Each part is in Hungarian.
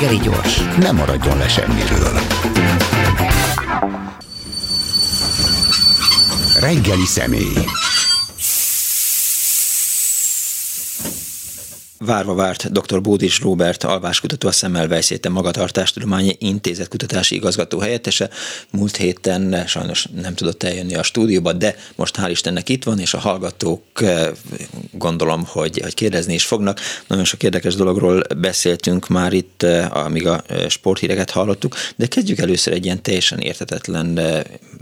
reggeli gyors, nem maradjon le semmiről. Reggeli személy. Várva várt dr. Bódis Róbert alváskutató a Szemmelweis Egyetem Magatartástudományi Intézet kutatási igazgató helyettese. Múlt héten sajnos nem tudott eljönni a stúdióba, de most hál' Istennek itt van, és a hallgatók eh, gondolom, hogy, hogy kérdezni is fognak. Nagyon sok érdekes dologról beszéltünk már itt, eh, amíg a eh, sporthíreket hallottuk, de kezdjük először egy ilyen teljesen értetetlen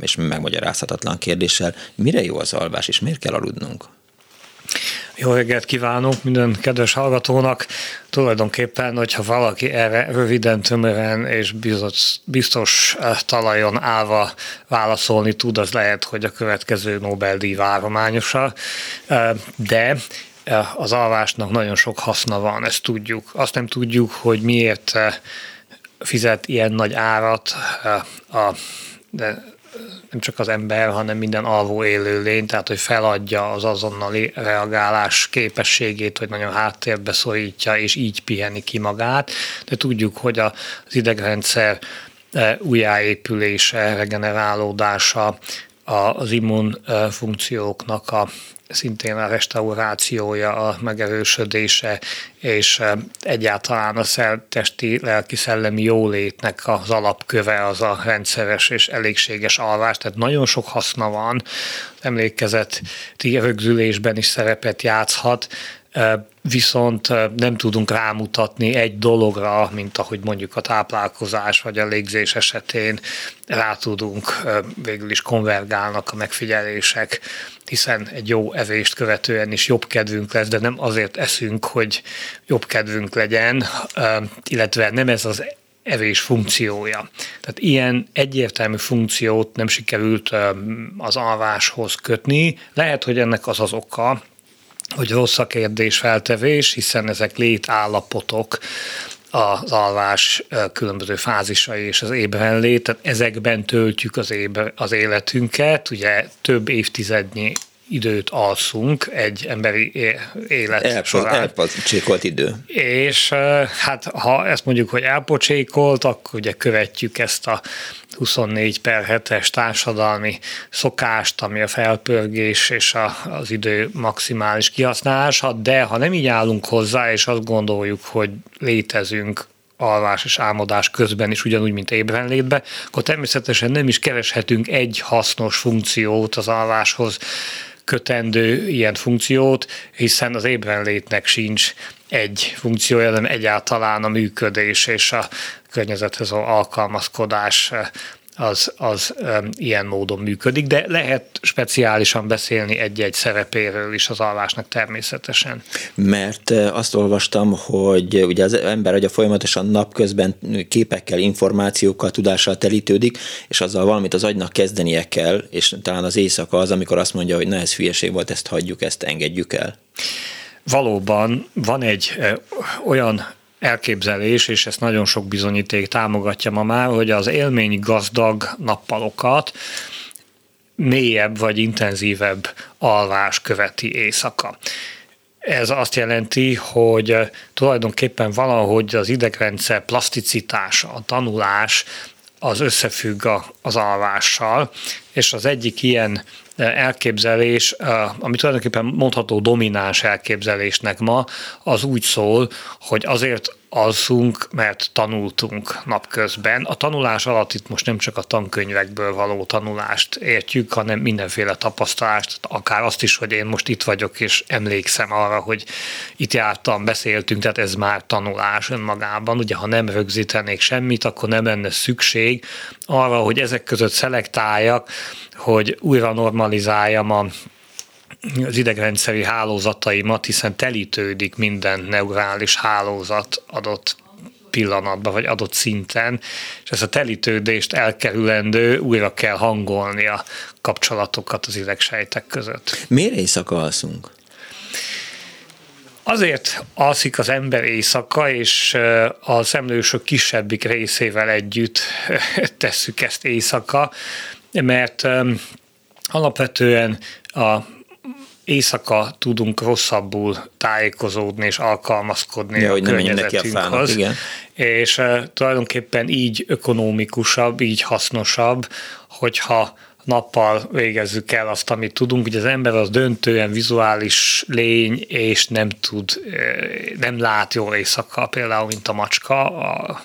és megmagyarázhatatlan kérdéssel. Mire jó az alvás, és miért kell aludnunk? Jó reggelt kívánok minden kedves hallgatónak. Tulajdonképpen, hogyha valaki erre röviden, tömören és biztos, biztos eh, talajon állva válaszolni tud, az lehet, hogy a következő Nobel-díj várományosa. Eh, de eh, az alvásnak nagyon sok haszna van, ezt tudjuk. Azt nem tudjuk, hogy miért fizet ilyen nagy árat a de nem csak az ember, hanem minden alvó élőlény, tehát hogy feladja az azonnali reagálás képességét, hogy nagyon háttérbe szorítja, és így piheni ki magát. De tudjuk, hogy az idegrendszer e, újjáépülése, regenerálódása, az immunfunkcióknak a szintén a restaurációja, a megerősödése, és egyáltalán a testi lelki-szellemi jólétnek az alapköve az a rendszeres és elégséges alvás, tehát nagyon sok haszna van, emlékezeti rögzülésben is szerepet játszhat, viszont nem tudunk rámutatni egy dologra, mint ahogy mondjuk a táplálkozás vagy a légzés esetén rá tudunk, végül is konvergálnak a megfigyelések, hiszen egy jó evést követően is jobb kedvünk lesz, de nem azért eszünk, hogy jobb kedvünk legyen, illetve nem ez az evés funkciója. Tehát ilyen egyértelmű funkciót nem sikerült az alváshoz kötni. Lehet, hogy ennek az az oka, hogy rossz a feltevés, hiszen ezek létállapotok, az alvás különböző fázisai és az ébrenlét, tehát ezekben töltjük az, ébe, az életünket, ugye több évtizednyi időt alszunk egy emberi élet Elpo- során. Elpocsékolt idő. És hát ha ezt mondjuk, hogy elpocsékolt, akkor ugye követjük ezt a 24 per 7-es társadalmi szokást, ami a felpörgés és a, az idő maximális kihasználása, de ha nem így állunk hozzá, és azt gondoljuk, hogy létezünk alvás és álmodás közben is, ugyanúgy, mint ébrenlétbe, akkor természetesen nem is kereshetünk egy hasznos funkciót az alváshoz kötendő ilyen funkciót, hiszen az ébrenlétnek sincs egy funkciója, hanem egyáltalán a működés és a környezethez alkalmazkodás az, az um, ilyen módon működik, de lehet speciálisan beszélni egy-egy szerepéről is az alvásnak természetesen. Mert azt olvastam, hogy ugye az ember agya folyamatosan napközben képekkel, információkkal, tudással telítődik, és azzal valamit az agynak kezdenie kell, és talán az éjszaka az, amikor azt mondja, hogy na ez hülyeség volt, ezt hagyjuk, ezt engedjük el. Valóban van egy olyan elképzelés, és ezt nagyon sok bizonyíték támogatja ma már, hogy az élmény gazdag nappalokat mélyebb vagy intenzívebb alvás követi éjszaka. Ez azt jelenti, hogy tulajdonképpen valahogy az idegrendszer plaszticitása, a tanulás az összefügg az alvással, és az egyik ilyen elképzelés, ami tulajdonképpen mondható domináns elképzelésnek ma, az úgy szól, hogy azért alszunk, mert tanultunk napközben. A tanulás alatt itt most nem csak a tankönyvekből való tanulást értjük, hanem mindenféle tapasztalást, akár azt is, hogy én most itt vagyok, és emlékszem arra, hogy itt jártam, beszéltünk, tehát ez már tanulás önmagában. Ugye, ha nem rögzítenék semmit, akkor nem lenne szükség arra, hogy ezek között szelektáljak, hogy újra normalizáljam a az idegrendszeri hálózataimat, hiszen telítődik minden neurális hálózat adott pillanatban, vagy adott szinten, és ezt a telítődést elkerülendő újra kell hangolni a kapcsolatokat az idegsejtek között. Miért éjszaka alszunk? Azért alszik az ember éjszaka, és a szemlősök kisebbik részével együtt tesszük ezt éjszaka, mert alapvetően a éjszaka tudunk rosszabbul tájékozódni és alkalmazkodni ja, a környezetünkhöz. Igen. és tulajdonképpen így ökonomikusabb, így hasznosabb, hogyha nappal végezzük el azt, amit tudunk. Ugye az ember az döntően vizuális lény, és nem tud, nem lát jól éjszaka, például, mint a macska, a,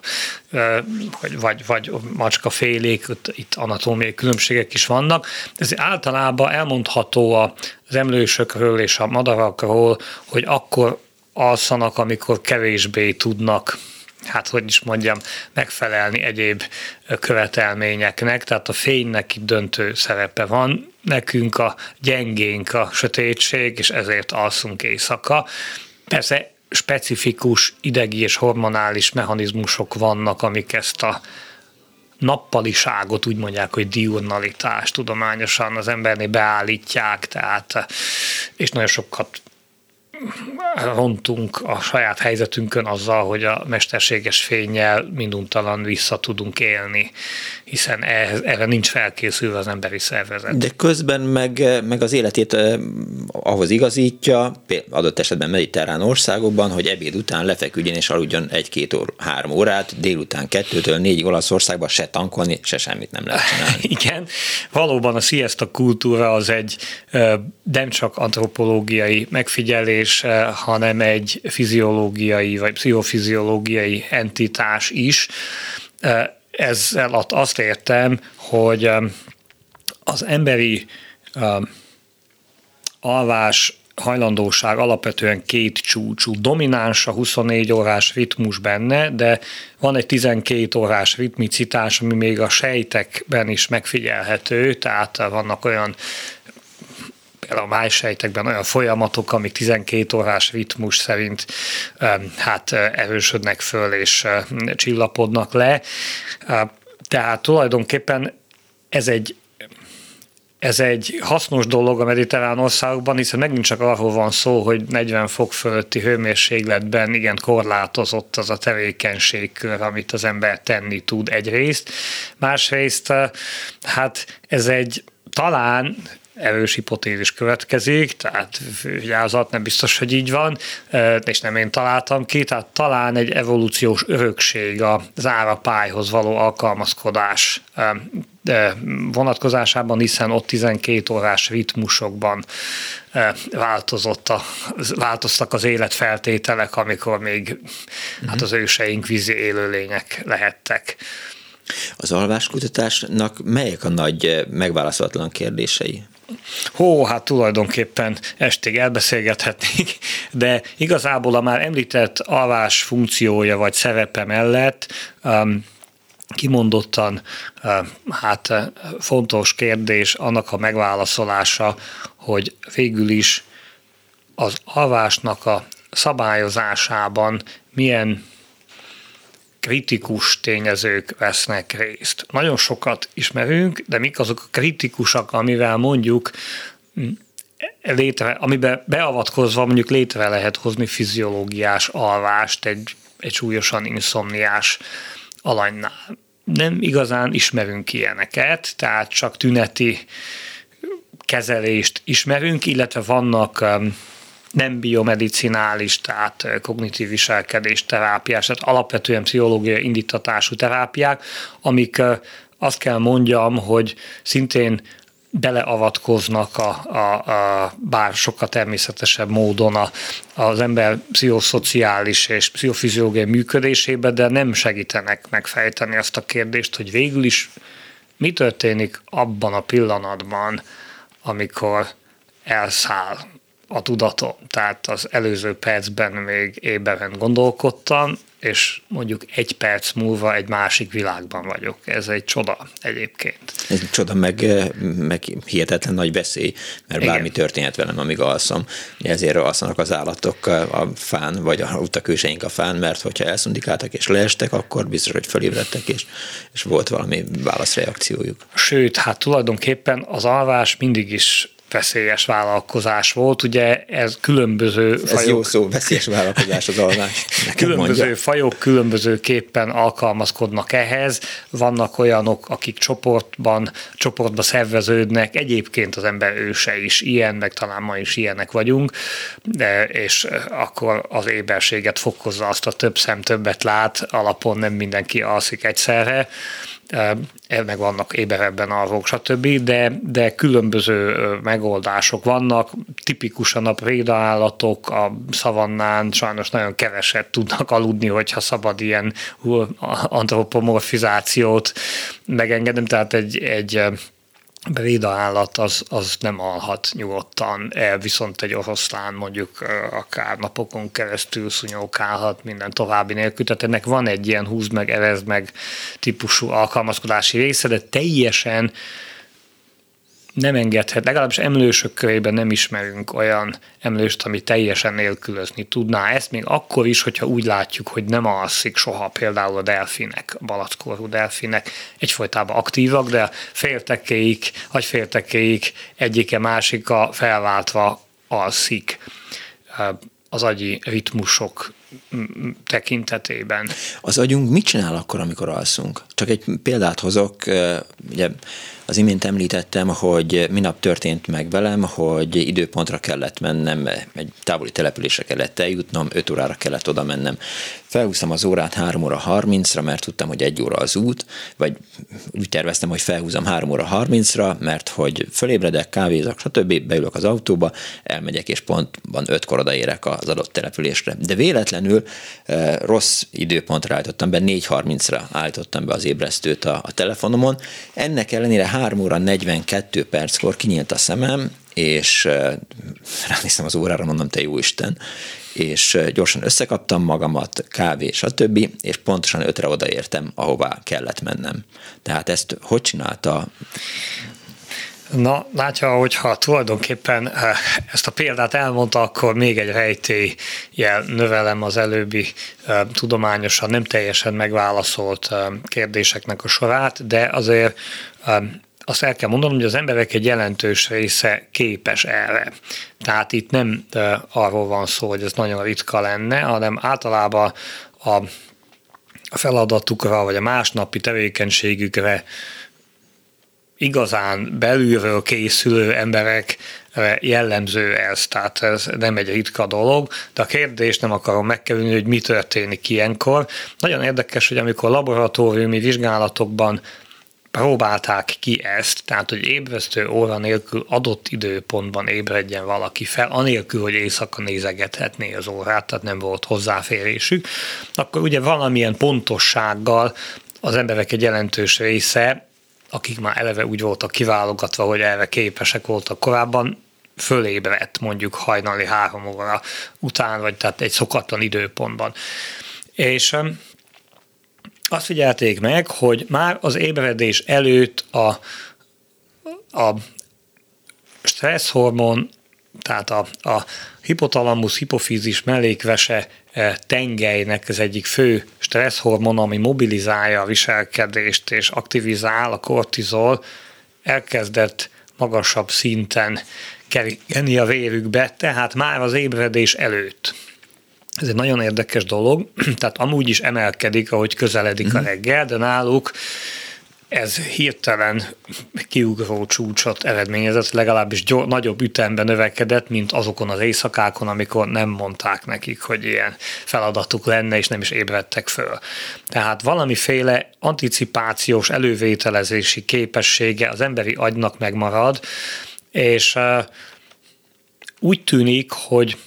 vagy, vagy macska félék, itt anatómiai különbségek is vannak. Ez általában elmondható az emlősökről és a madarakról, hogy akkor alszanak, amikor kevésbé tudnak hát hogy is mondjam, megfelelni egyéb követelményeknek, tehát a fénynek itt döntő szerepe van, nekünk a gyengénk a sötétség, és ezért alszunk éjszaka. Persze specifikus idegi és hormonális mechanizmusok vannak, amik ezt a nappaliságot úgy mondják, hogy diurnalitás tudományosan az embernél beállítják, tehát és nagyon sokat rontunk a saját helyzetünkön azzal, hogy a mesterséges fényjel minduntalan vissza tudunk élni, hiszen ehhez, erre nincs felkészülve az emberi szervezet. De közben meg, meg az életét eh, ahhoz igazítja, adott esetben mediterrán országokban, hogy ebéd után lefeküdjön és aludjon egy-két óra, három órát, délután kettőtől négy Olaszországban se tankolni, se semmit nem lehet csinálni. Igen, valóban a siesta kultúra az egy nem csak antropológiai megfigyelés, eh, hanem egy fiziológiai vagy pszichofiziológiai entitás is. Ezzel azt értem, hogy eh, az emberi alvás hajlandóság alapvetően két csúcsú. Domináns a 24 órás ritmus benne, de van egy 12 órás ritmicitás, ami még a sejtekben is megfigyelhető, tehát vannak olyan a májsejtekben olyan folyamatok, amik 12 órás ritmus szerint hát erősödnek föl és csillapodnak le. Tehát tulajdonképpen ez egy ez egy hasznos dolog a mediterrán országokban, hiszen megint csak arról van szó, hogy 40 fok fölötti hőmérsékletben igen korlátozott az a tevékenységkör, amit az ember tenni tud egyrészt. Másrészt, hát ez egy talán erős hipotézis következik, tehát vigyázat, nem biztos, hogy így van, és nem én találtam ki, tehát talán egy evolúciós örökség az árapályhoz való alkalmazkodás vonatkozásában, hiszen ott 12 órás ritmusokban változott a, változtak az életfeltételek, amikor még uh-huh. hát az őseink vízi élőlények lehettek. Az alváskutatásnak melyek a nagy megválaszolatlan kérdései? Hó, hát tulajdonképpen estig elbeszélgethetnék, de igazából a már említett alvás funkciója vagy szerepe mellett um, kimondottan um, hát uh, fontos kérdés annak a megválaszolása, hogy végül is az alvásnak a szabályozásában milyen kritikus tényezők vesznek részt. Nagyon sokat ismerünk, de mik azok a kritikusak, amivel mondjuk mm, létre, amiben beavatkozva mondjuk létre lehet hozni fiziológiás alvást egy, egy súlyosan inszomniás alanynál. Nem igazán ismerünk ilyeneket, tehát csak tüneti kezelést ismerünk, illetve vannak um, nem biomedicinális, tehát kognitív viselkedés terápiás, tehát alapvetően pszichológiai indítatású terápiák, amik azt kell mondjam, hogy szintén beleavatkoznak a, a, a bár sokkal természetesebb módon a, az ember pszichoszociális és pszichofiziológiai működésébe, de nem segítenek megfejteni azt a kérdést, hogy végül is mi történik abban a pillanatban, amikor elszáll a tudatom. Tehát az előző percben még éberen gondolkodtam, és mondjuk egy perc múlva egy másik világban vagyok. Ez egy csoda egyébként. Ez egy csoda, meg, meg hihetetlen nagy veszély, mert Igen. bármi történhet velem, amíg alszom. Ezért alszanak az állatok a fán, vagy a utakőseink a fán, mert hogyha elszundikáltak és leestek, akkor biztos, hogy fölébredtek, és, és volt valami válaszreakciójuk. Sőt, hát tulajdonképpen az alvás mindig is veszélyes vállalkozás volt. Ugye ez különböző ez fajok... jó szó, veszélyes vállalkozás az alvás. különböző mondja. fajok különbözőképpen alkalmazkodnak ehhez. Vannak olyanok, akik csoportban, csoportba szerveződnek, egyébként az ember őse is ilyen, meg talán ma is ilyenek vagyunk, de, és akkor az éberséget fokozza azt a több szem többet lát, alapon nem mindenki alszik egyszerre, meg vannak éberebben arról, stb., de, de különböző megoldások vannak. Tipikusan a prédaállatok a szavannán sajnos nagyon keveset tudnak aludni, hogyha szabad ilyen antropomorfizációt megengedem, tehát egy, egy Véda állat az, az nem alhat nyugodtan, viszont egy oroszlán mondjuk akár napokon keresztül szunyókálhat minden további nélkül, tehát ennek van egy ilyen húz meg, erezd meg típusú alkalmazkodási része, de teljesen nem engedhet, legalábbis emlősök körében nem ismerünk olyan emlőst, ami teljesen nélkülözni tudná. Ezt, még akkor is, hogyha úgy látjuk, hogy nem alszik soha például a delfinek, a balackorú delfinek, egyfolytában aktívak, de féltekéik, féltekéik egyike másika felváltva alszik. Az agyi ritmusok tekintetében. Az agyunk mit csinál akkor, amikor alszunk? Csak egy példát hozok, ugye az imént említettem, hogy minap történt meg velem, hogy időpontra kellett mennem, egy távoli településre kellett eljutnom, 5 órára kellett oda mennem. Felhúztam az órát 3 óra 30-ra, mert tudtam, hogy egy óra az út, vagy úgy terveztem, hogy felhúzom 3 óra 30-ra, mert hogy fölébredek, kávézok, stb. beülök az autóba, elmegyek, és pontban 5-kor odaérek az adott településre. De véletlenül e, rossz időpontra állítottam be, 4.30-ra állítottam be az ébresztőt a, a telefonomon. Ennek ellenére 3 óra 42 perckor kinyílt a szemem, és ránéztem az órára, mondom, te jó Isten, és gyorsan összekaptam magamat, kávé, stb., és pontosan ötre odaértem, ahová kellett mennem. Tehát ezt hogy csinálta Na, látja, hogyha tulajdonképpen ezt a példát elmondta, akkor még egy rejtélyjel növelem az előbbi tudományosan nem teljesen megválaszolt kérdéseknek a sorát, de azért azt el kell mondanom, hogy az emberek egy jelentős része képes erre. Tehát itt nem arról van szó, hogy ez nagyon ritka lenne, hanem általában a feladatukra, vagy a másnapi tevékenységükre igazán belülről készülő emberek jellemző ez, tehát ez nem egy ritka dolog, de a kérdést nem akarom megkerülni, hogy mi történik ilyenkor. Nagyon érdekes, hogy amikor laboratóriumi vizsgálatokban próbálták ki ezt, tehát hogy ébresztő óra nélkül adott időpontban ébredjen valaki fel, anélkül, hogy éjszaka nézegethetné az órát, tehát nem volt hozzáférésük, akkor ugye valamilyen pontossággal az emberek egy jelentős része, akik már eleve úgy voltak kiválogatva, hogy erre képesek voltak korábban, fölébredt mondjuk hajnali három óra után, vagy tehát egy szokatlan időpontban. És azt figyelték meg, hogy már az ébredés előtt a, a stresszhormon, tehát a, a hipotalamus hipofízis mellékvese e, tengelynek az egyik fő stresszhormon, ami mobilizálja a viselkedést és aktivizál a kortizol, elkezdett magasabb szinten kerülni a vérükbe, tehát már az ébredés előtt. Ez egy nagyon érdekes dolog, tehát amúgy is emelkedik, ahogy közeledik mm. a mhm. reggel, de náluk ez hirtelen kiugró csúcsot eredményezett, legalábbis gyor, nagyobb ütemben növekedett, mint azokon az éjszakákon, amikor nem mondták nekik, hogy ilyen feladatuk lenne, és nem is ébredtek föl. Tehát valamiféle anticipációs elővételezési képessége az emberi agynak megmarad, és úgy tűnik, hogy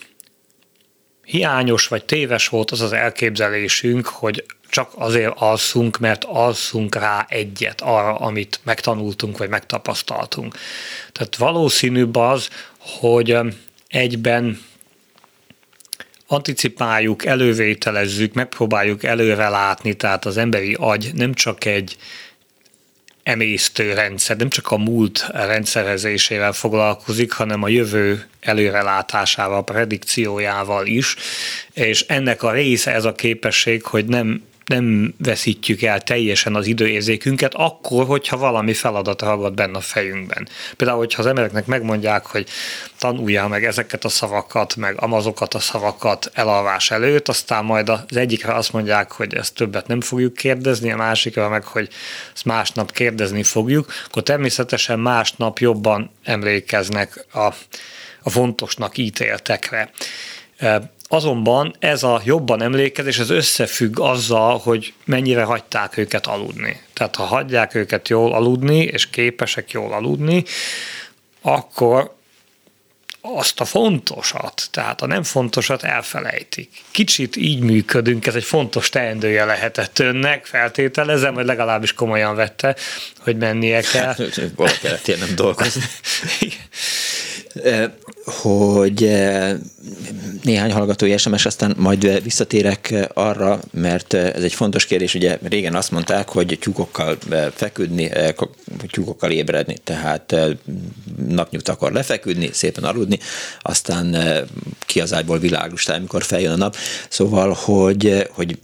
hiányos vagy téves volt az az elképzelésünk, hogy csak azért alszunk, mert alszunk rá egyet arra, amit megtanultunk vagy megtapasztaltunk. Tehát valószínűbb az, hogy egyben anticipáljuk, elővételezzük, megpróbáljuk előre látni, tehát az emberi agy nem csak egy emésztő rendszer, nem csak a múlt rendszerezésével foglalkozik, hanem a jövő előrelátásával, predikciójával is, és ennek a része ez a képesség, hogy nem nem veszítjük el teljesen az időérzékünket, akkor, hogyha valami feladat ragad benne a fejünkben. Például, hogyha az embereknek megmondják, hogy tanuljál meg ezeket a szavakat, meg amazokat a szavakat elalvás előtt, aztán majd az egyikre azt mondják, hogy ezt többet nem fogjuk kérdezni, a másikra meg, hogy ezt másnap kérdezni fogjuk, akkor természetesen másnap jobban emlékeznek a, a fontosnak ítéltekre. Azonban ez a jobban emlékezés, ez összefügg azzal, hogy mennyire hagyták őket aludni. Tehát ha hagyják őket jól aludni, és képesek jól aludni, akkor azt a fontosat, tehát a nem fontosat elfelejtik. Kicsit így működünk, ez egy fontos teendője lehetett önnek, feltételezem, hogy legalábbis komolyan vette, hogy mennie kell. Valaki nem dolgozni. hogy néhány hallgatói SMS, aztán majd visszatérek arra, mert ez egy fontos kérdés, ugye régen azt mondták, hogy tyúkokkal feküdni, tyúkokkal ébredni, tehát napnyugt akar lefeküdni, szépen aludni, aztán ki az ágyból világos, amikor feljön a nap. Szóval, hogy, hogy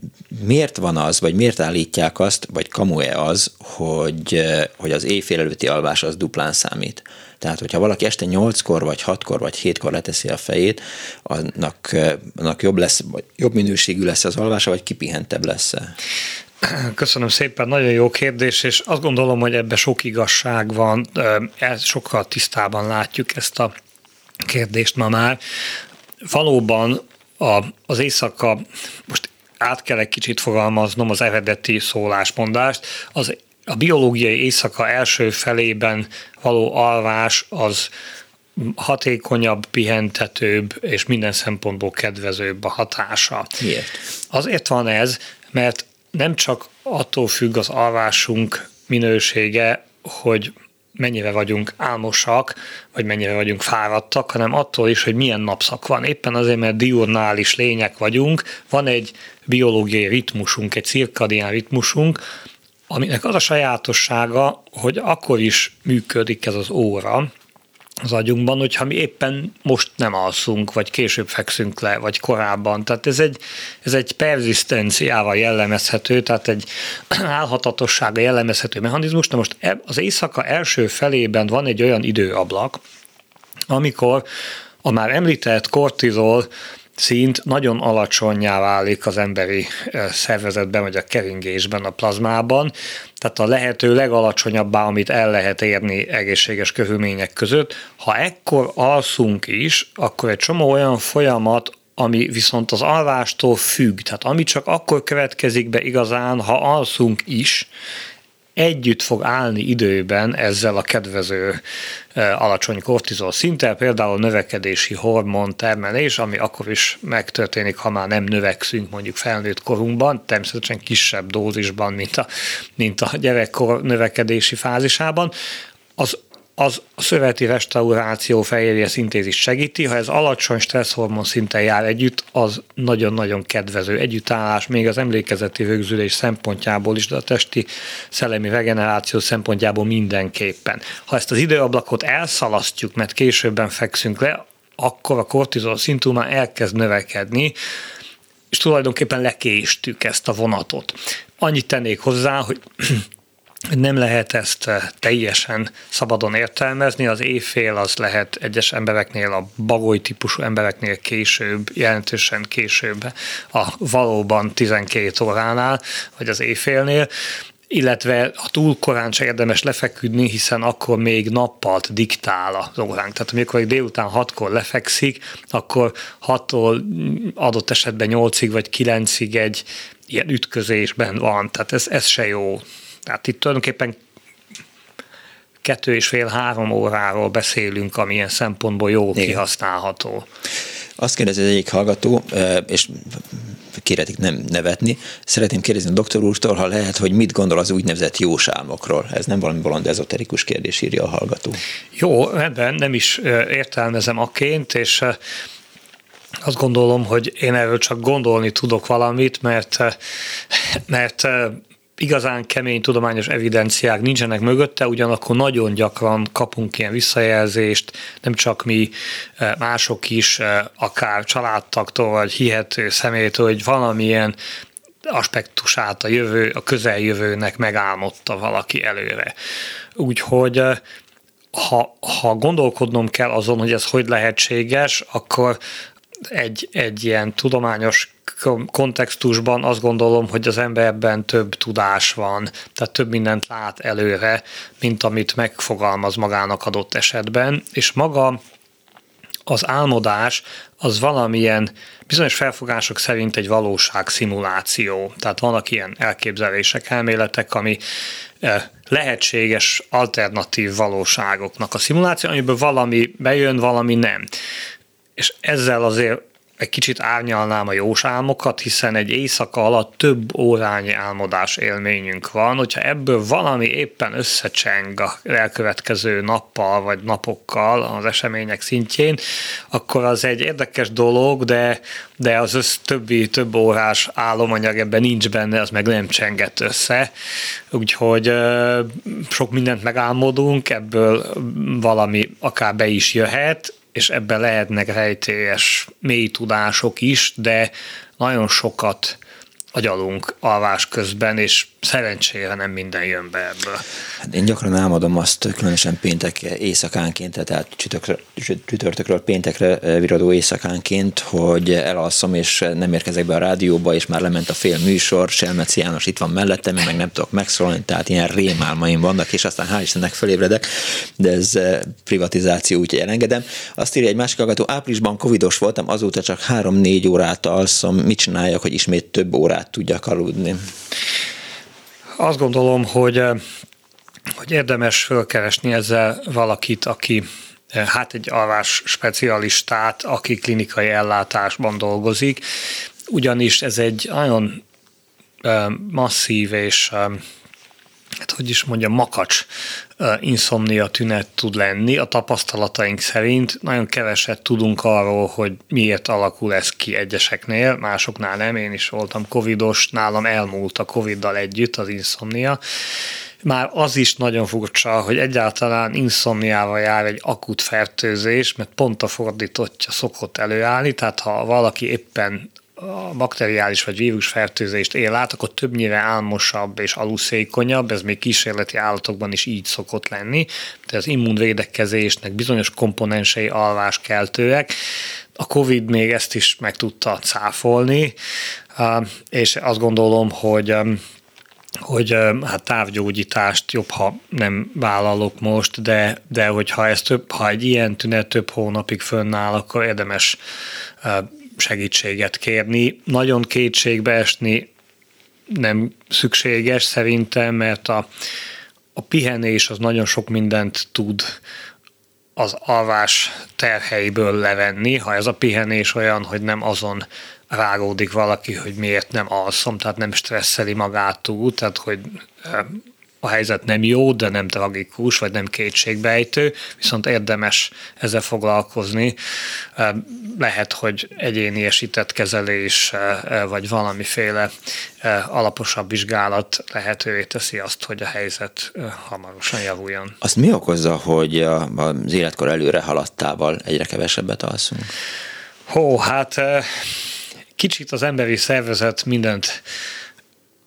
miért van az, vagy miért állítják azt, vagy kamu-e az, hogy, hogy az éjfél előtti alvás az duplán számít? Tehát, hogyha valaki este 8-kor, vagy 6-kor, vagy 7-kor leteszi a fejét, annak, annak jobb, lesz, vagy jobb minőségű lesz az alvása, vagy kipihentebb lesz Köszönöm szépen, nagyon jó kérdés, és azt gondolom, hogy ebben sok igazság van, sokkal tisztában látjuk ezt a kérdést ma már. Valóban a, az éjszaka, most át kell egy kicsit fogalmaznom az eredeti szólásmondást, az a biológiai éjszaka első felében való alvás az hatékonyabb, pihentetőbb és minden szempontból kedvezőbb a hatása. Miért? Azért van ez, mert nem csak attól függ az alvásunk minősége, hogy mennyire vagyunk álmosak, vagy mennyire vagyunk fáradtak, hanem attól is, hogy milyen napszak van. Éppen azért, mert diurnális lények vagyunk, van egy biológiai ritmusunk, egy cirkadián ritmusunk, aminek az a sajátossága, hogy akkor is működik ez az óra, az agyunkban, hogyha mi éppen most nem alszunk, vagy később fekszünk le, vagy korábban. Tehát ez egy, ez egy perzisztenciával jellemezhető, tehát egy álhatatossága jellemezhető mechanizmus. Na most az éjszaka első felében van egy olyan időablak, amikor a már említett kortizol szint nagyon alacsonyá válik az emberi szervezetben, vagy a keringésben, a plazmában, tehát a lehető legalacsonyabbá, amit el lehet érni egészséges körülmények között. Ha ekkor alszunk is, akkor egy csomó olyan folyamat, ami viszont az alvástól függ, tehát ami csak akkor következik be igazán, ha alszunk is, együtt fog állni időben ezzel a kedvező alacsony kortizol szinttel, például növekedési hormon termelés, ami akkor is megtörténik, ha már nem növekszünk mondjuk felnőtt korunkban, természetesen kisebb dózisban, mint a, mint a gyerekkor növekedési fázisában, az az a szöveti restauráció fehérje szintézis segíti, ha ez alacsony stresszhormon szinten jár együtt, az nagyon-nagyon kedvező együttállás, még az emlékezeti rögzülés szempontjából is, de a testi szellemi regeneráció szempontjából mindenképpen. Ha ezt az időablakot elszalasztjuk, mert későbben fekszünk le, akkor a kortizol szintú már elkezd növekedni, és tulajdonképpen lekéstük ezt a vonatot. Annyit tennék hozzá, hogy nem lehet ezt eh, teljesen szabadon értelmezni, az éjfél az lehet egyes embereknél, a bagoly típusú embereknél később, jelentősen később a valóban 12 óránál, vagy az éjfélnél, illetve a túl korán se érdemes lefeküdni, hiszen akkor még nappalt diktál az óránk. Tehát amikor délután hatkor lefekszik, akkor hattól adott esetben nyolcig vagy kilencig egy ilyen ütközésben van. Tehát ez, ez se jó. Tehát itt tulajdonképpen kettő és fél-három óráról beszélünk, amilyen szempontból jó Igen. kihasználható. Azt kérdezi az egyik hallgató, és kéretik nem nevetni. Szeretném kérdezni a doktor úrtól, ha lehet, hogy mit gondol az úgynevezett jósálmokról. Ez nem valami bolond ezoterikus kérdés, írja a hallgató. Jó, ebben nem is értelmezem aként, és azt gondolom, hogy én erről csak gondolni tudok valamit, mert, mert igazán kemény tudományos evidenciák nincsenek mögötte, ugyanakkor nagyon gyakran kapunk ilyen visszajelzést, nem csak mi, eh, mások is, eh, akár családtaktól, vagy hihető személytől, hogy valamilyen aspektusát a jövő, a közeljövőnek megálmodta valaki előre. Úgyhogy ha, ha gondolkodnom kell azon, hogy ez hogy lehetséges, akkor egy, egy ilyen tudományos kontextusban azt gondolom, hogy az emberben több tudás van, tehát több mindent lát előre, mint amit megfogalmaz magának adott esetben, és maga az álmodás az valamilyen bizonyos felfogások szerint egy valóság szimuláció. Tehát vannak ilyen elképzelések, elméletek, ami eh, lehetséges alternatív valóságoknak a szimuláció, amiből valami bejön, valami nem. És ezzel azért egy kicsit árnyalnám a jós álmokat, hiszen egy éjszaka alatt több órányi álmodás élményünk van, hogyha ebből valami éppen összecseng a elkövetkező nappal vagy napokkal az események szintjén, akkor az egy érdekes dolog, de, de az össz többi, több órás álomanyag ebben nincs benne, az meg nem csengett össze. Úgyhogy sok mindent megálmodunk, ebből valami akár be is jöhet, és ebben lehetnek rejtélyes mély tudások is, de nagyon sokat agyalunk alvás közben, és szerencsére nem minden jön be ebből. Én gyakran álmodom azt, különösen péntek éjszakánként, tehát csütörtökről péntekre eh, viradó éjszakánként, hogy elalszom, és nem érkezek be a rádióba, és már lement a fél műsor, Selmeci János itt van mellettem, én meg nem tudok megszólalni, tehát ilyen rémálmaim vannak, és aztán hál' Istennek fölébredek, de ez eh, privatizáció, úgyhogy elengedem. Azt írja egy másik hallgató, áprilisban covidos voltam, azóta csak 3-4 órát alszom, mit csináljak, hogy ismét több órát tudjak aludni? Azt gondolom, hogy, eh, hogy érdemes fölkeresni ezzel valakit, aki eh, hát egy alvás specialistát, aki klinikai ellátásban dolgozik, ugyanis ez egy nagyon eh, masszív és hát hogy is mondja, makacs inszomnia tünet tud lenni. A tapasztalataink szerint nagyon keveset tudunk arról, hogy miért alakul ez ki egyeseknél, másoknál nem. Én is voltam covidos, nálam elmúlt a coviddal együtt az inszomnia. Már az is nagyon furcsa, hogy egyáltalán inszomniával jár egy akut fertőzés, mert pont a fordítottja szokott előállni, tehát ha valaki éppen a bakteriális vagy vírusfertőzést él át, akkor többnyire álmosabb és aluszékonyabb, ez még kísérleti állatokban is így szokott lenni, de az immunvédekezésnek bizonyos komponensei alváskeltőek, a Covid még ezt is meg tudta cáfolni, és azt gondolom, hogy hogy hát távgyógyítást jobb, ha nem vállalok most, de, de hogyha ez több, ha egy ilyen tünet több hónapig fönnáll, akkor érdemes segítséget kérni. Nagyon kétségbe esni nem szükséges szerintem, mert a, a pihenés az nagyon sok mindent tud az alvás terheiből levenni, ha ez a pihenés olyan, hogy nem azon rágódik valaki, hogy miért nem alszom, tehát nem stresszeli magát túl, tehát hogy a helyzet nem jó, de nem tragikus, vagy nem kétségbejtő, viszont érdemes ezzel foglalkozni. Lehet, hogy egyéni esített kezelés, vagy valamiféle alaposabb vizsgálat lehetővé teszi azt, hogy a helyzet hamarosan javuljon. Azt mi okozza, hogy az életkor előre haladtával egyre kevesebbet alszunk? Hó, hát kicsit az emberi szervezet mindent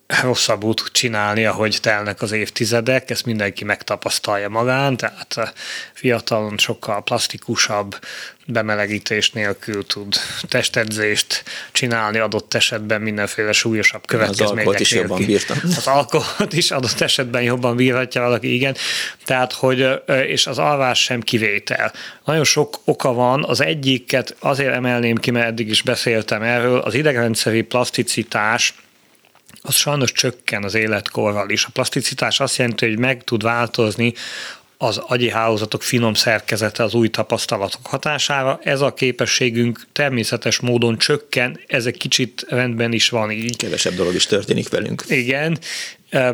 rosszabbul tud csinálni, ahogy telnek az évtizedek, ezt mindenki megtapasztalja magán, tehát fiatalon sokkal plastikusabb, bemelegítés nélkül tud testedzést csinálni adott esetben mindenféle súlyosabb következmények Az is jobban bírtam. Az alkoholt is adott esetben jobban bírhatja valaki, igen. Tehát, hogy, és az alvás sem kivétel. Nagyon sok oka van, az egyiket azért emelném ki, mert eddig is beszéltem erről, az idegrendszeri plaszticitás, az sajnos csökken az életkorral is. A plaszticitás azt jelenti, hogy meg tud változni az agyi hálózatok finom szerkezete az új tapasztalatok hatására. Ez a képességünk természetes módon csökken, ez egy kicsit rendben is van így. Kevesebb dolog is történik velünk. Igen,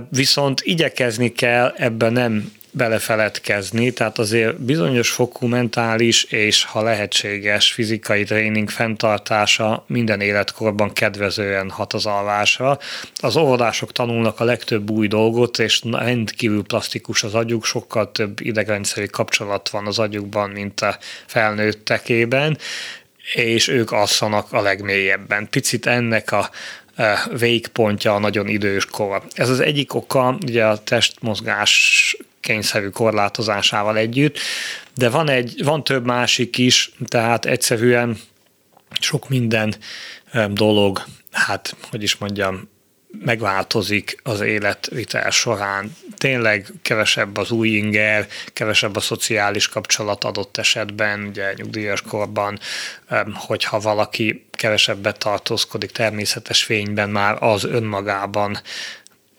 viszont igyekezni kell ebben nem belefeledkezni, tehát azért bizonyos fokú mentális és ha lehetséges fizikai tréning fenntartása minden életkorban kedvezően hat az alvásra. Az óvodások tanulnak a legtöbb új dolgot, és rendkívül plastikus az agyuk, sokkal több idegrendszeri kapcsolat van az agyukban, mint a felnőttekében, és ők alszanak a legmélyebben. Picit ennek a végpontja a nagyon idős kor. Ez az egyik oka ugye a testmozgás kényszerű korlátozásával együtt, de van, egy, van több másik is, tehát egyszerűen sok minden dolog, hát, hogy is mondjam, megváltozik az életvitel során. Tényleg kevesebb az új inger, kevesebb a szociális kapcsolat adott esetben, ugye nyugdíjas korban, hogyha valaki kevesebbet tartózkodik természetes fényben, már az önmagában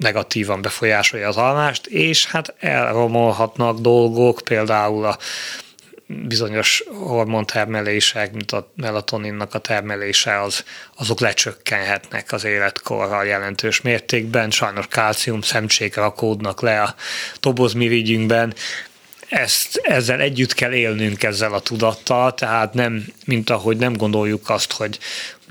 negatívan befolyásolja az almást, és hát elromolhatnak dolgok, például a bizonyos hormontermelések, mint a melatoninnak a termelése, az, azok lecsökkenhetnek az életkorral jelentős mértékben. Sajnos kálcium szemcsék rakódnak le a tobozmirigyünkben, ezt, ezzel együtt kell élnünk ezzel a tudattal, tehát nem, mint ahogy nem gondoljuk azt, hogy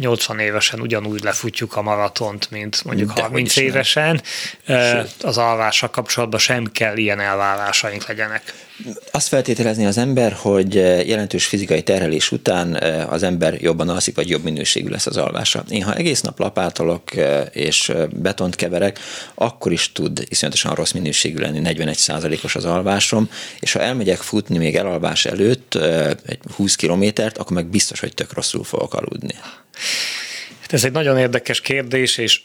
80 évesen ugyanúgy lefutjuk a maratont, mint mondjuk De 30 évesen. Nem. Az alvással kapcsolatban sem kell ilyen elvárásaink legyenek. Azt feltételezni az ember, hogy jelentős fizikai terhelés után az ember jobban alszik, vagy jobb minőségű lesz az alvása. Én ha egész nap lapátolok és betont keverek, akkor is tud iszonyatosan rossz minőségű lenni, 41%-os az alvásom, és ha elmegyek futni még elalvás előtt egy 20 kilométert, akkor meg biztos, hogy tök rosszul fogok aludni. Hát ez egy nagyon érdekes kérdés, és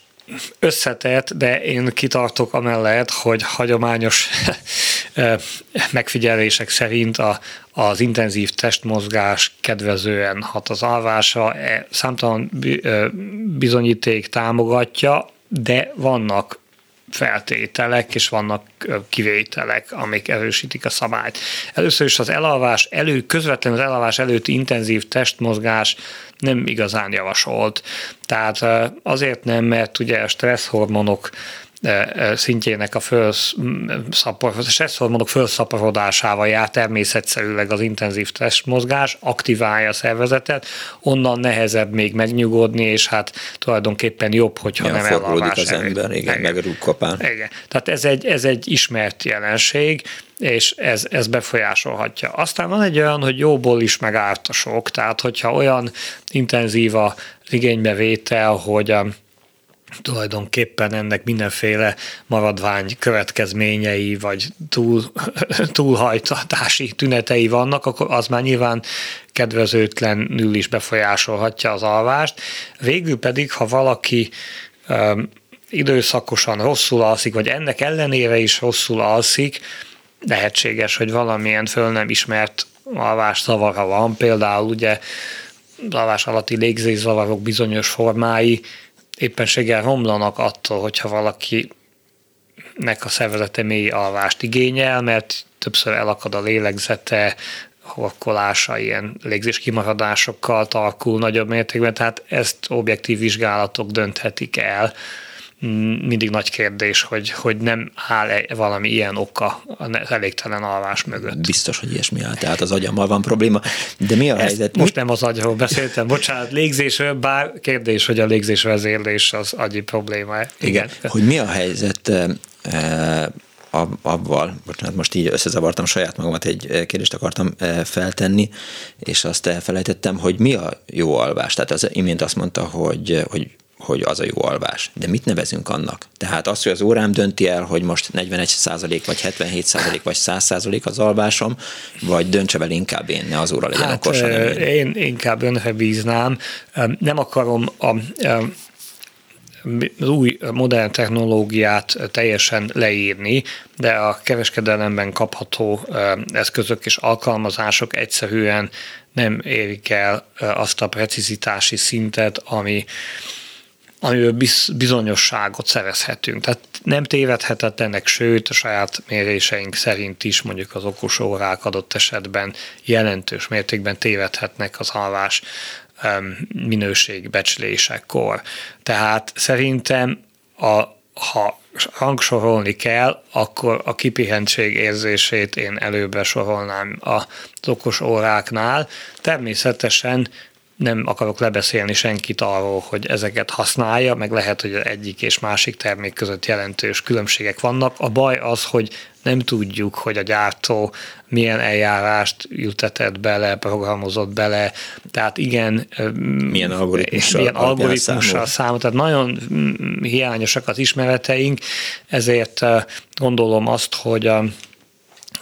összetett, de én kitartok amellett, hogy hagyományos megfigyelések szerint a, az intenzív testmozgás kedvezően hat az alvásra, e, számtalan bizonyíték támogatja, de vannak feltételek, és vannak kivételek, amik erősítik a szabályt. Először is az elalvás elő, közvetlenül az elalvás előtti intenzív testmozgás nem igazán javasolt. Tehát azért nem, mert ugye a stresszhormonok szintjének a stresszhormonok felszaporodásával jár természetszerűleg az intenzív testmozgás, aktiválja a szervezetet, onnan nehezebb még megnyugodni, és hát tulajdonképpen jobb, hogyha ja, nem elalvás az ember, igen, igen. meg kapán. Igen. Tehát ez egy, ez egy ismert jelenség, és ez, ez befolyásolhatja. Aztán van egy olyan, hogy jóból is meg árt a sok, tehát hogyha olyan intenzív a igénybevétel, hogy tulajdonképpen ennek mindenféle maradvány következményei, vagy túl, túlhajtatási tünetei vannak, akkor az már nyilván kedvezőtlenül is befolyásolhatja az alvást. Végül pedig, ha valaki um, időszakosan rosszul alszik, vagy ennek ellenére is rosszul alszik, lehetséges, hogy valamilyen föl nem ismert alvásszavara van, például ugye alvás alatti légzészavarok bizonyos formái éppenséggel romlanak attól, hogyha valaki nek a szervezete mély alvást igényel, mert többször elakad a lélegzete, horkolása ilyen légzés kimaradásokkal tarkul nagyobb mértékben, tehát ezt objektív vizsgálatok dönthetik el mindig nagy kérdés, hogy, hogy nem áll -e valami ilyen oka az elégtelen alvás mögött. Biztos, hogy ilyesmi áll, tehát az agyammal van probléma. De mi a Ezt helyzet? Most nem az agyról beszéltem, bocsánat, légzésről, bár kérdés, hogy a légzés vezérlés az agyi probléma. Igen. Igen. Hogy mi a helyzet e, abval, bocsánat, most így összezavartam saját magamat, egy kérdést akartam feltenni, és azt elfelejtettem, hogy mi a jó alvás. Tehát az imént azt mondta, hogy, hogy hogy az a jó alvás. De mit nevezünk annak? Tehát az, hogy az órám dönti el, hogy most 41% vagy 77% vagy 100 az alvásom, vagy döntse el inkább én, ne az óra legyen hát, okos, én. én inkább önre bíznám. Nem akarom a, az új modern technológiát teljesen leírni, de a kereskedelemben kapható eszközök és alkalmazások egyszerűen nem érik el azt a precizitási szintet, ami amiből bizonyosságot szerezhetünk. Tehát nem tévedhetetlenek, sőt a saját méréseink szerint is mondjuk az okos órák adott esetben jelentős mértékben tévedhetnek az alvás minőségbecslésekor. Tehát szerintem a, ha rangsorolni kell, akkor a kipihentség érzését én előbe sorolnám az okos óráknál. Természetesen nem akarok lebeszélni senkit arról, hogy ezeket használja, meg lehet, hogy egyik és másik termék között jelentős különbségek vannak. A baj az, hogy nem tudjuk, hogy a gyártó milyen eljárást ültetett bele, programozott bele, tehát igen, milyen algoritmussal, milyen algoritmussal számol. Tehát nagyon mm, hiányosak az ismereteink, ezért gondolom azt, hogy a,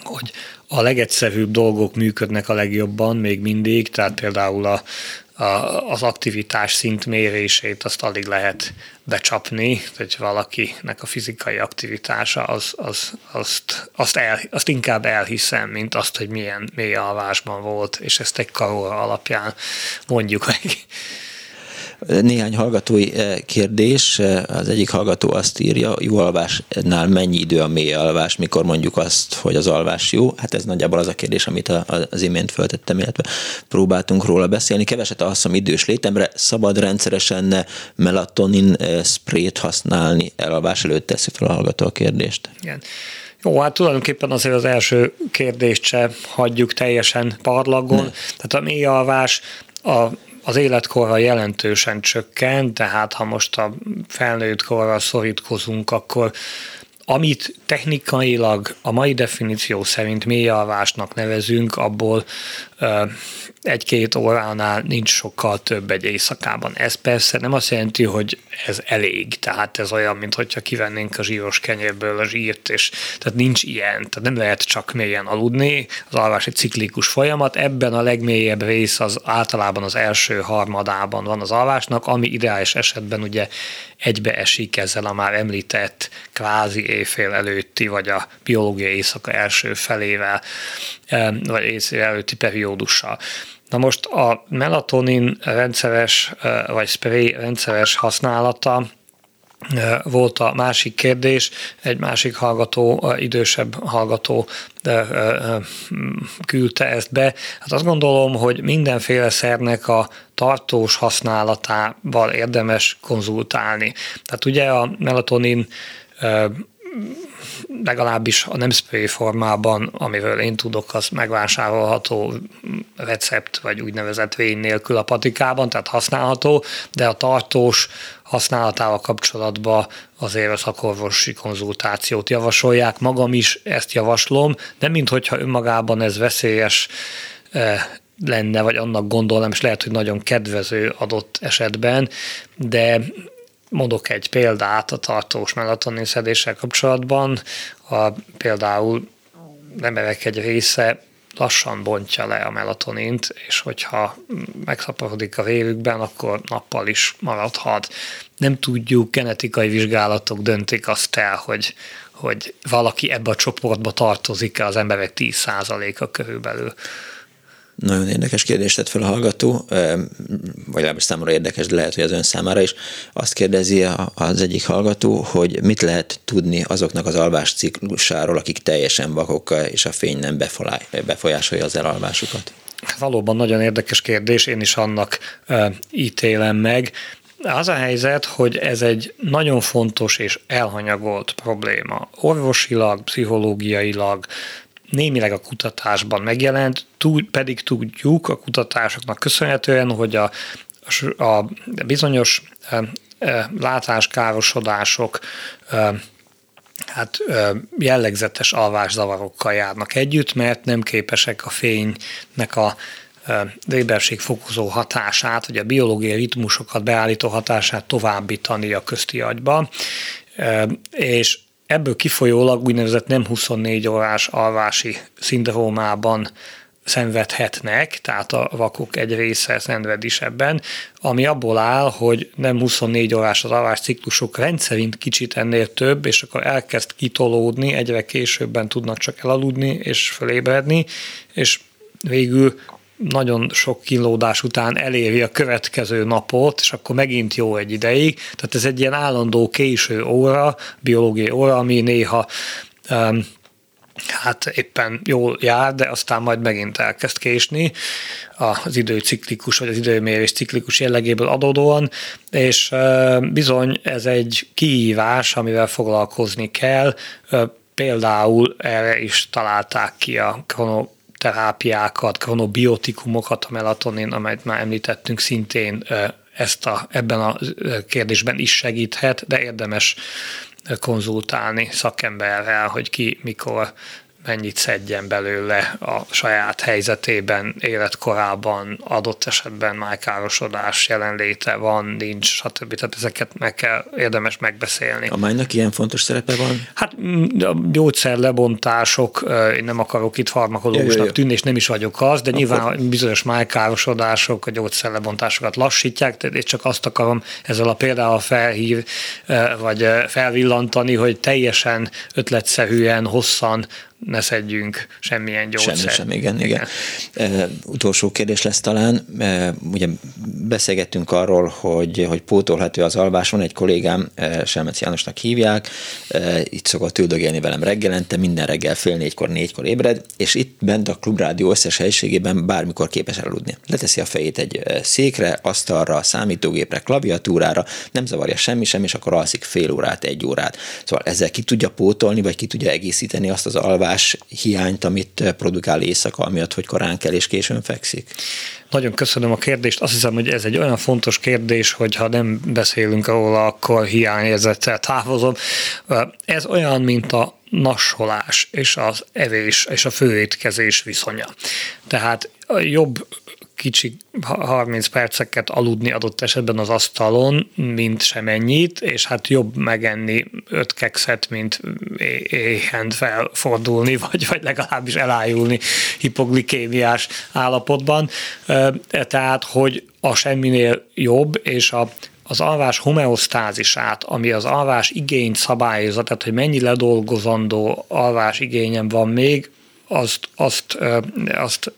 hogy a legegyszerűbb dolgok működnek a legjobban még mindig, tehát például a, az aktivitás szint mérését azt alig lehet becsapni, hogy valakinek a fizikai aktivitása, az, az, azt, azt, el, azt inkább elhiszem, mint azt, hogy milyen mély alvásban volt, és ezt egy karóra alapján mondjuk meg. Néhány hallgatói eh, kérdés. Eh, az egyik hallgató azt írja, jó alvásnál mennyi idő a mély alvás, mikor mondjuk azt, hogy az alvás jó? Hát ez nagyjából az a kérdés, amit az imént föltettem, illetve próbáltunk róla beszélni. Keveset alszom idős létemre, szabad rendszeresen melatonin eh, sprayt használni elalvás előtt teszi fel a hallgató a kérdést. Igen. Jó, hát tulajdonképpen azért az első kérdést se hagyjuk teljesen parlagon. Ne. Tehát a mély alvás a az életkorra jelentősen csökken, tehát ha most a felnőtt korra szorítkozunk, akkor amit technikailag a mai definíció szerint mélyalvásnak nevezünk, abból egy-két óránál nincs sokkal több egy éjszakában. Ez persze nem azt jelenti, hogy ez elég, tehát ez olyan, mint hogyha kivennénk a zsíros kenyérből a zsírt, és tehát nincs ilyen, tehát nem lehet csak mélyen aludni, az alvás egy ciklikus folyamat, ebben a legmélyebb rész az általában az első harmadában van az alvásnak, ami ideális esetben ugye egybeesik ezzel a már említett kvázi éjfél előtti, vagy a biológiai éjszaka első felével, vagy éjszél előtti periódussal. Na most a melatonin rendszeres, vagy spray rendszeres használata volt a másik kérdés, egy másik hallgató, idősebb hallgató küldte ezt be. Hát azt gondolom, hogy mindenféle szernek a tartós használatával érdemes konzultálni. Tehát ugye a melatonin legalábbis a nem spray formában, amiről én tudok, az megvásárolható recept, vagy úgynevezett vény nélkül a patikában, tehát használható, de a tartós használatával kapcsolatban azért a szakorvosi konzultációt javasolják. Magam is ezt javaslom, nem mint hogyha önmagában ez veszélyes eh, lenne, vagy annak gondolom, és lehet, hogy nagyon kedvező adott esetben, de Mondok egy példát a tartós melatonin szedéssel kapcsolatban. A, például emberek egy része lassan bontja le a melatonint, és hogyha megszaporodik a vérükben, akkor nappal is maradhat. Nem tudjuk, genetikai vizsgálatok döntik azt el, hogy, hogy valaki ebbe a csoportba tartozik-e az emberek 10%-a körülbelül. Nagyon érdekes kérdést tett fel a hallgató, vagy legalábbis számomra érdekes, de lehet, hogy az ön számára is. Azt kérdezi az egyik hallgató, hogy mit lehet tudni azoknak az alvás ciklusáról, akik teljesen vakok, és a fény nem befolyásolja az elalvásukat. Valóban nagyon érdekes kérdés, én is annak ítélem meg. Az a helyzet, hogy ez egy nagyon fontos és elhanyagolt probléma. Orvosilag, pszichológiailag, némileg a kutatásban megjelent, túl, pedig tudjuk a kutatásoknak köszönhetően, hogy a, a bizonyos e, e, látáskárosodások e, hát jellegzetes alvászavarokkal járnak együtt, mert nem képesek a fénynek a éberség fokozó hatását, vagy a biológiai ritmusokat beállító hatását továbbítani a közti agyba, és ebből kifolyólag úgynevezett nem 24 órás alvási szindrómában szenvedhetnek, tehát a vakok egy része szenved is ebben, ami abból áll, hogy nem 24 órás az alvás ciklusok rendszerint kicsit ennél több, és akkor elkezd kitolódni, egyre későbben tudnak csak elaludni és fölébredni, és végül nagyon sok kínlódás után eléri a következő napot, és akkor megint jó egy ideig. Tehát ez egy ilyen állandó késő óra, biológiai óra, ami néha um, hát éppen jól jár, de aztán majd megint elkezd késni az időciklikus, vagy az időmérés ciklikus jellegéből adódóan, és bizony ez egy kihívás, amivel foglalkozni kell, Például erre is találták ki a terápiákat, kronobiotikumokat, a melatonin, amelyet már említettünk, szintén ezt a, ebben a kérdésben is segíthet, de érdemes konzultálni szakemberrel, hogy ki mikor mennyit szedjen belőle a saját helyzetében, életkorában, adott esetben májkárosodás jelenléte van, nincs, stb. Tehát ezeket meg kell érdemes megbeszélni. A májnak ilyen fontos szerepe van? Hát mm, a gyógyszerlebontások, én nem akarok itt farmakológusnak tűnni, és nem is vagyok az, de Akkor... nyilván bizonyos májkárosodások a gyógyszerlebontásokat lassítják, de én csak azt akarom ezzel a példával felhív, vagy felvillantani, hogy teljesen ötletszerűen, hosszan ne szedjünk semmilyen gyógyszert. Semmi sem, igen, igen. igen. E, utolsó kérdés lesz talán. E, ugye beszélgettünk arról, hogy, hogy pótolható az alvás. Van egy kollégám, e, Selmec Jánosnak hívják, e, itt szokott üldögélni velem reggelente, minden reggel fél négykor, négykor ébred, és itt bent a klubrádió összes helyiségében bármikor képes aludni. Leteszi a fejét egy székre, asztalra, számítógépre, klaviatúrára, nem zavarja semmi sem, és akkor alszik fél órát, egy órát. Szóval ezzel ki tudja pótolni, vagy ki tudja egészíteni azt az alvás alvás hiányt, amit produkál éjszaka, amiatt, hogy korán kell és későn fekszik? Nagyon köszönöm a kérdést. Azt hiszem, hogy ez egy olyan fontos kérdés, hogy ha nem beszélünk róla, akkor hiányérzettel távozom. Ez olyan, mint a nassolás és az evés és a főétkezés viszonya. Tehát jobb kicsi 30 perceket aludni adott esetben az asztalon, mint semennyit, és hát jobb megenni öt kekszet, mint éhen felfordulni, vagy, vagy legalábbis elájulni hipoglikémiás állapotban. Tehát, hogy a semminél jobb, és a az alvás homeosztázisát, ami az alvás igényt szabályozza, tehát hogy mennyi ledolgozandó alvás igényem van még, azt, azt, azt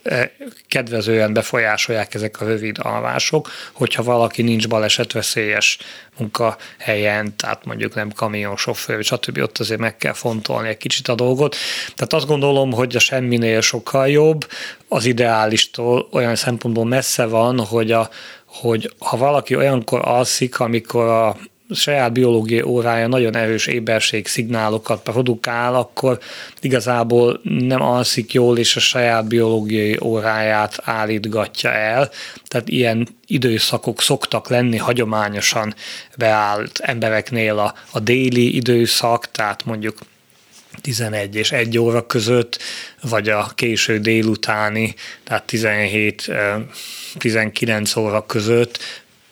kedvezően befolyásolják ezek a rövid alvások, hogyha valaki nincs balesetveszélyes munkahelyen, tehát mondjuk nem kamionsofőr, stb. ott azért meg kell fontolni egy kicsit a dolgot. Tehát azt gondolom, hogy a semminél sokkal jobb, az ideálistól olyan szempontból messze van, hogy, a, hogy ha valaki olyankor alszik, amikor a saját biológiai órája nagyon erős éberség szignálokat produkál, akkor igazából nem alszik jól, és a saját biológiai óráját állítgatja el. Tehát ilyen időszakok szoktak lenni hagyományosan beállt embereknél a, a déli időszak, tehát mondjuk 11 és 1 óra között, vagy a késő délutáni, tehát 17-19 óra között,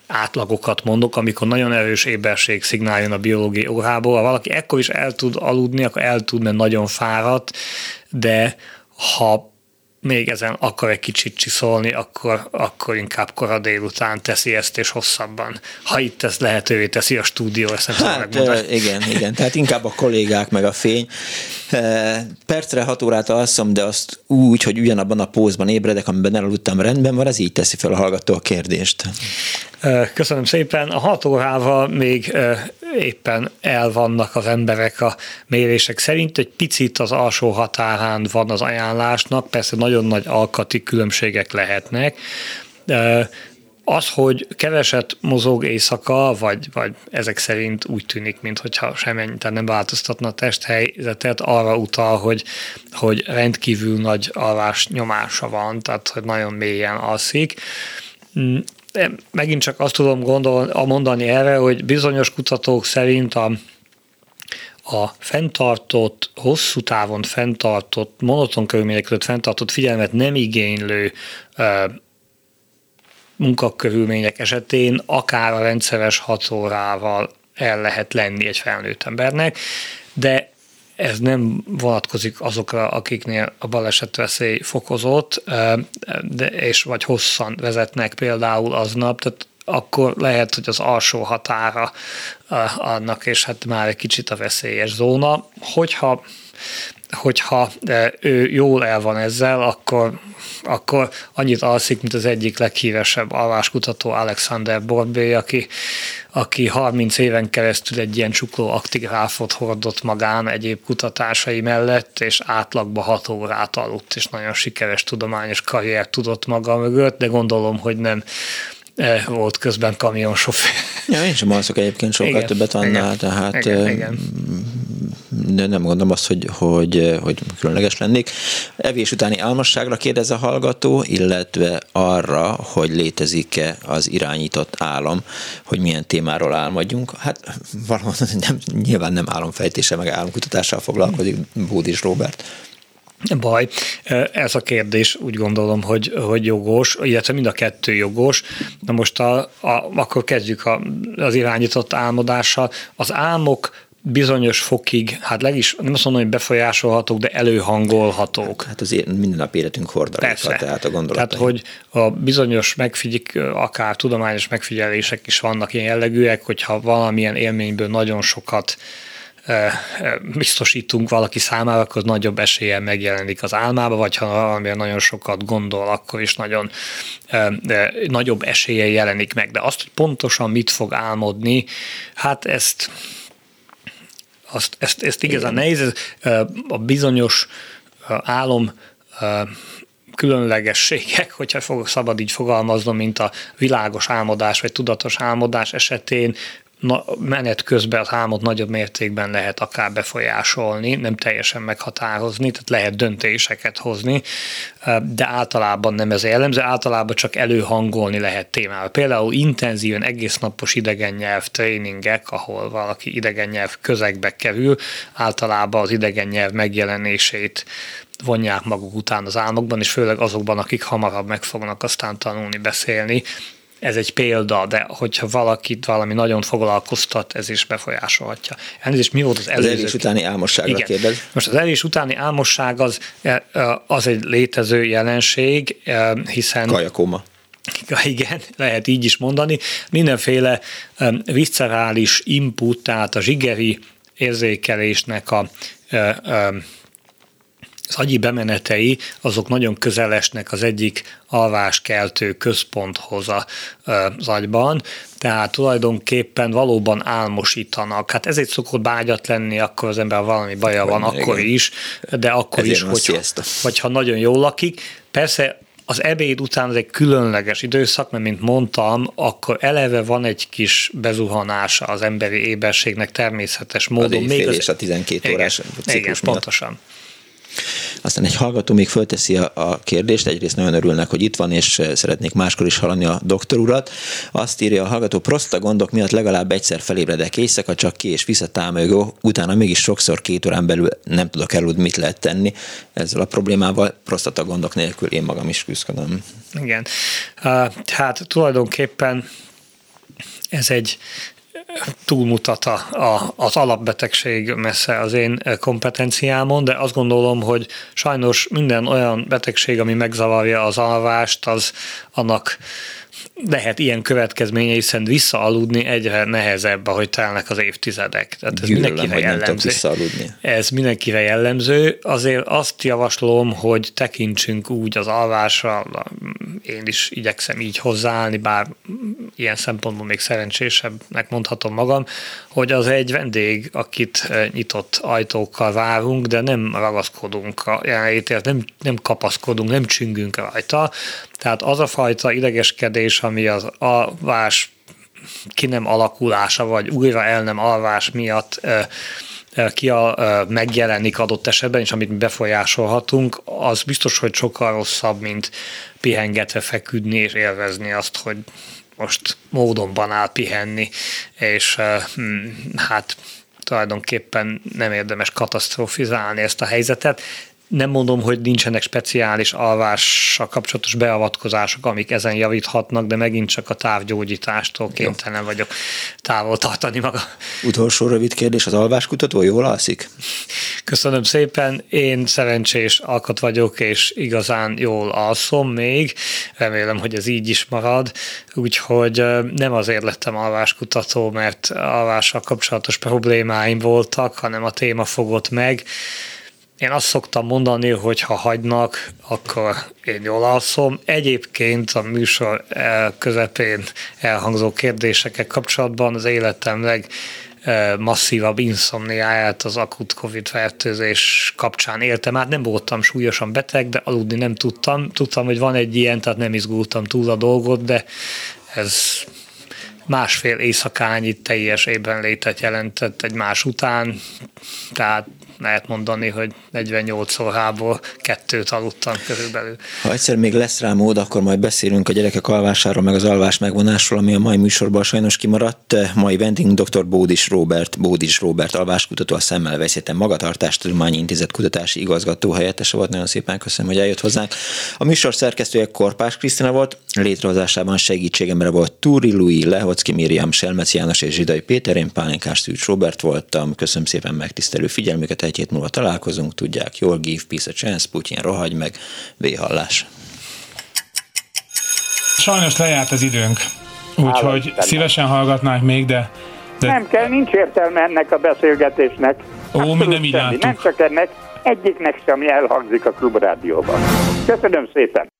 átlagokat mondok, amikor nagyon erős éberség szignál a biológiai órából. Ha valaki ekkor is el tud aludni, akkor el tud, mert nagyon fáradt, de ha még ezen akar egy kicsit csiszolni, akkor, akkor inkább kora délután teszi ezt, és hosszabban. Ha itt ezt lehetővé teszi a stúdió, ezt nem hát, igen, igen, tehát inkább a kollégák meg a fény. Percre hat órát alszom, de azt úgy, hogy ugyanabban a pózban ébredek, amiben elaludtam rendben van, ez így teszi fel a hallgató a kérdést. Köszönöm szépen. A hat órával még éppen el vannak az emberek a mérések szerint. Egy picit az alsó határán van az ajánlásnak, persze nagyon nagy alkati különbségek lehetnek. Az, hogy keveset mozog éjszaka, vagy, vagy ezek szerint úgy tűnik, mintha semmi, tehát nem változtatna a testhelyzetet, arra utal, hogy, hogy rendkívül nagy alvás nyomása van, tehát hogy nagyon mélyen alszik mm, megint csak azt tudom gondol, mondani erre, hogy bizonyos kutatók szerint a, a fenntartott, hosszú távon fenntartott, monoton körülmények között fenntartott figyelmet nem igénylő munkakörülmények esetén akár a rendszeres hat órával el lehet lenni egy felnőtt embernek, de ez nem vonatkozik azokra, akiknél a balesetveszély fokozott, de, és vagy hosszan vezetnek például aznap, tehát akkor lehet, hogy az alsó határa annak, és hát már egy kicsit a veszélyes zóna. Hogyha hogyha ő jól el van ezzel, akkor, akkor annyit alszik, mint az egyik leghíresebb alváskutató Alexander Borbé, aki, aki 30 éven keresztül egy ilyen csukló aktigráfot hordott magán egyéb kutatásai mellett, és átlagba 6 órát aludt, és nagyon sikeres tudományos karriert tudott maga mögött, de gondolom, hogy nem volt közben kamionsofőr. Ja, én sem alszok egyébként sokkal igen, többet annál, igen, tehát igen, igen nem gondolom azt, hogy, hogy, hogy különleges lennék. Evés utáni álmosságra kérdez a hallgató, illetve arra, hogy létezik-e az irányított álom, hogy milyen témáról álmodjunk. Hát valóban nem, nyilván nem álomfejtése, meg álomkutatással foglalkozik Bódis Robert. Baj, ez a kérdés úgy gondolom, hogy, hogy jogos, illetve mind a kettő jogos. Na most a, a, akkor kezdjük a, az irányított álmodással. Az álmok bizonyos fokig, hát legis, nem azt mondom, hogy befolyásolhatók, de előhangolhatók. Hát az minden nap életünk hordaléka, tehát a gondolat. Tehát, hogy a bizonyos megfigyelik, akár tudományos megfigyelések is vannak ilyen jellegűek, hogyha valamilyen élményből nagyon sokat biztosítunk valaki számára, akkor nagyobb eséllyel megjelenik az álmába, vagy ha valamilyen nagyon sokat gondol, akkor is nagyon nagyobb eséllyel jelenik meg. De azt, hogy pontosan mit fog álmodni, hát ezt azt, ezt, ezt igazán Igen. nehéz, a bizonyos álom különlegességek, hogyha fog, szabad így fogalmaznom, mint a világos álmodás vagy tudatos álmodás esetén menet közben az álmot nagyobb mértékben lehet akár befolyásolni, nem teljesen meghatározni, tehát lehet döntéseket hozni, de általában nem ez jellemző, általában csak előhangolni lehet témával. Például intenzíven egész napos idegen nyelv tréningek, ahol valaki idegen nyelv közegbe kerül, általában az idegen nyelv megjelenését vonják maguk után az álmokban, és főleg azokban, akik hamarabb meg fognak aztán tanulni beszélni, ez egy példa, de hogyha valakit valami nagyon foglalkoztat, ez is befolyásolhatja. Elnézést, mi volt az előző? Az elés utáni álmosságra Igen. kérdez. Most az elés utáni álmosság az, e, e, az egy létező jelenség, e, hiszen... Kajakóma. Igen, lehet így is mondani. Mindenféle viscerális input, tehát a zsigeri érzékelésnek a az agyi bemenetei azok nagyon közelesnek az egyik alváskeltő központhoz az agyban, tehát tulajdonképpen valóban álmosítanak. Hát ezért szokott bágyat lenni, akkor az ember valami baja van, Igen. akkor is, de akkor Ezért is, hogyha, vagy ha nagyon jól lakik. Persze az ebéd után ez egy különleges időszak, mert mint mondtam, akkor eleve van egy kis bezuhanása az emberi éberségnek természetes módon. Az még az, és a 12 órás igen, ciklus igen, pontosan. Aztán egy hallgató még fölteszi a, a kérdést, egyrészt nagyon örülnek, hogy itt van, és eh, szeretnék máskor is hallani a doktor urat. Azt írja a hallgató, prosta gondok miatt legalább egyszer felébredek éjszaka, csak ki és visszatámolgó, utána mégis sokszor két órán belül nem tudok eludni, mit lehet tenni. Ezzel a problémával prostata gondok nélkül én magam is küzdködöm. Igen. Hát tulajdonképpen ez egy túlmutat a, a, az alapbetegség messze az én kompetenciámon, de azt gondolom, hogy sajnos minden olyan betegség, ami megzavarja az alvást, az annak lehet ilyen következménye, hiszen visszaaludni egyre nehezebb, ahogy telnek az évtizedek. Tehát ez Gyűlölem, mindenkire jellemző. Ez mindenkire jellemző. Azért azt javaslom, hogy tekintsünk úgy az alvásra, én is igyekszem így hozzáállni, bár ilyen szempontból még szerencsésebbnek mondhatom magam, hogy az egy vendég, akit eh, nyitott ajtókkal várunk, de nem ragaszkodunk a jelenlétért, nem, nem kapaszkodunk, nem csüngünk rajta. Tehát az a fajta idegeskedés, ami az alvás ki nem alakulása, vagy újra el nem alvás miatt eh, ki a, megjelenik adott esetben, és amit befolyásolhatunk, az biztos, hogy sokkal rosszabb, mint pihengetve feküdni és élvezni azt, hogy most módonban áll pihenni, és hm, hát tulajdonképpen nem érdemes katasztrofizálni ezt a helyzetet nem mondom, hogy nincsenek speciális alvással kapcsolatos beavatkozások, amik ezen javíthatnak, de megint csak a távgyógyítástól kénytelen Jó. vagyok távol tartani maga. Utolsó rövid kérdés, az alváskutató jól alszik? Köszönöm szépen, én szerencsés alkat vagyok, és igazán jól alszom még, remélem, hogy ez így is marad, úgyhogy nem azért lettem alváskutató, mert alvással kapcsolatos problémáim voltak, hanem a téma fogott meg, én azt szoktam mondani, hogy ha hagynak, akkor én jól alszom. Egyébként a műsor közepén elhangzó kérdésekkel kapcsolatban az életem leg masszívabb inszomniáját az akut Covid fertőzés kapcsán éltem át. Nem voltam súlyosan beteg, de aludni nem tudtam. Tudtam, hogy van egy ilyen, tehát nem izgultam túl a dolgot, de ez másfél éjszakányi teljes létet jelentett egy más után, tehát lehet mondani, hogy 48 órából kettőt aludtam körülbelül. Ha egyszer még lesz rá mód, akkor majd beszélünk a gyerekek alvásáról, meg az alvás megvonásról, ami a mai műsorban sajnos kimaradt. Mai vending dr. Bódis Robert, Bódis Robert alváskutató, a Szemmel Veszélyten Magatartástudományi Intézet kutatási igazgató helyettese volt. Nagyon szépen köszönöm, hogy eljött hozzánk. A műsor szerkesztője Korpás Krisztina volt, létrehozásában segítségemre volt Túri Lui, Lehocki Miriam, Selmec János és Zsidai Péter, én Pálinkás Szűcs Robert voltam. Köszönöm szépen megtisztelő figyelmüket, egy hét múlva találkozunk, tudják, jól give peace a chance, Putyin rohagy meg, véhallás. Sajnos lejárt az időnk, úgyhogy szívesen hallgatnánk még, de, de... Nem kell, nincs értelme ennek a beszélgetésnek. Ó, mi nem így Nem csak ennek, egyiknek sem elhangzik a klubrádióban. Köszönöm szépen!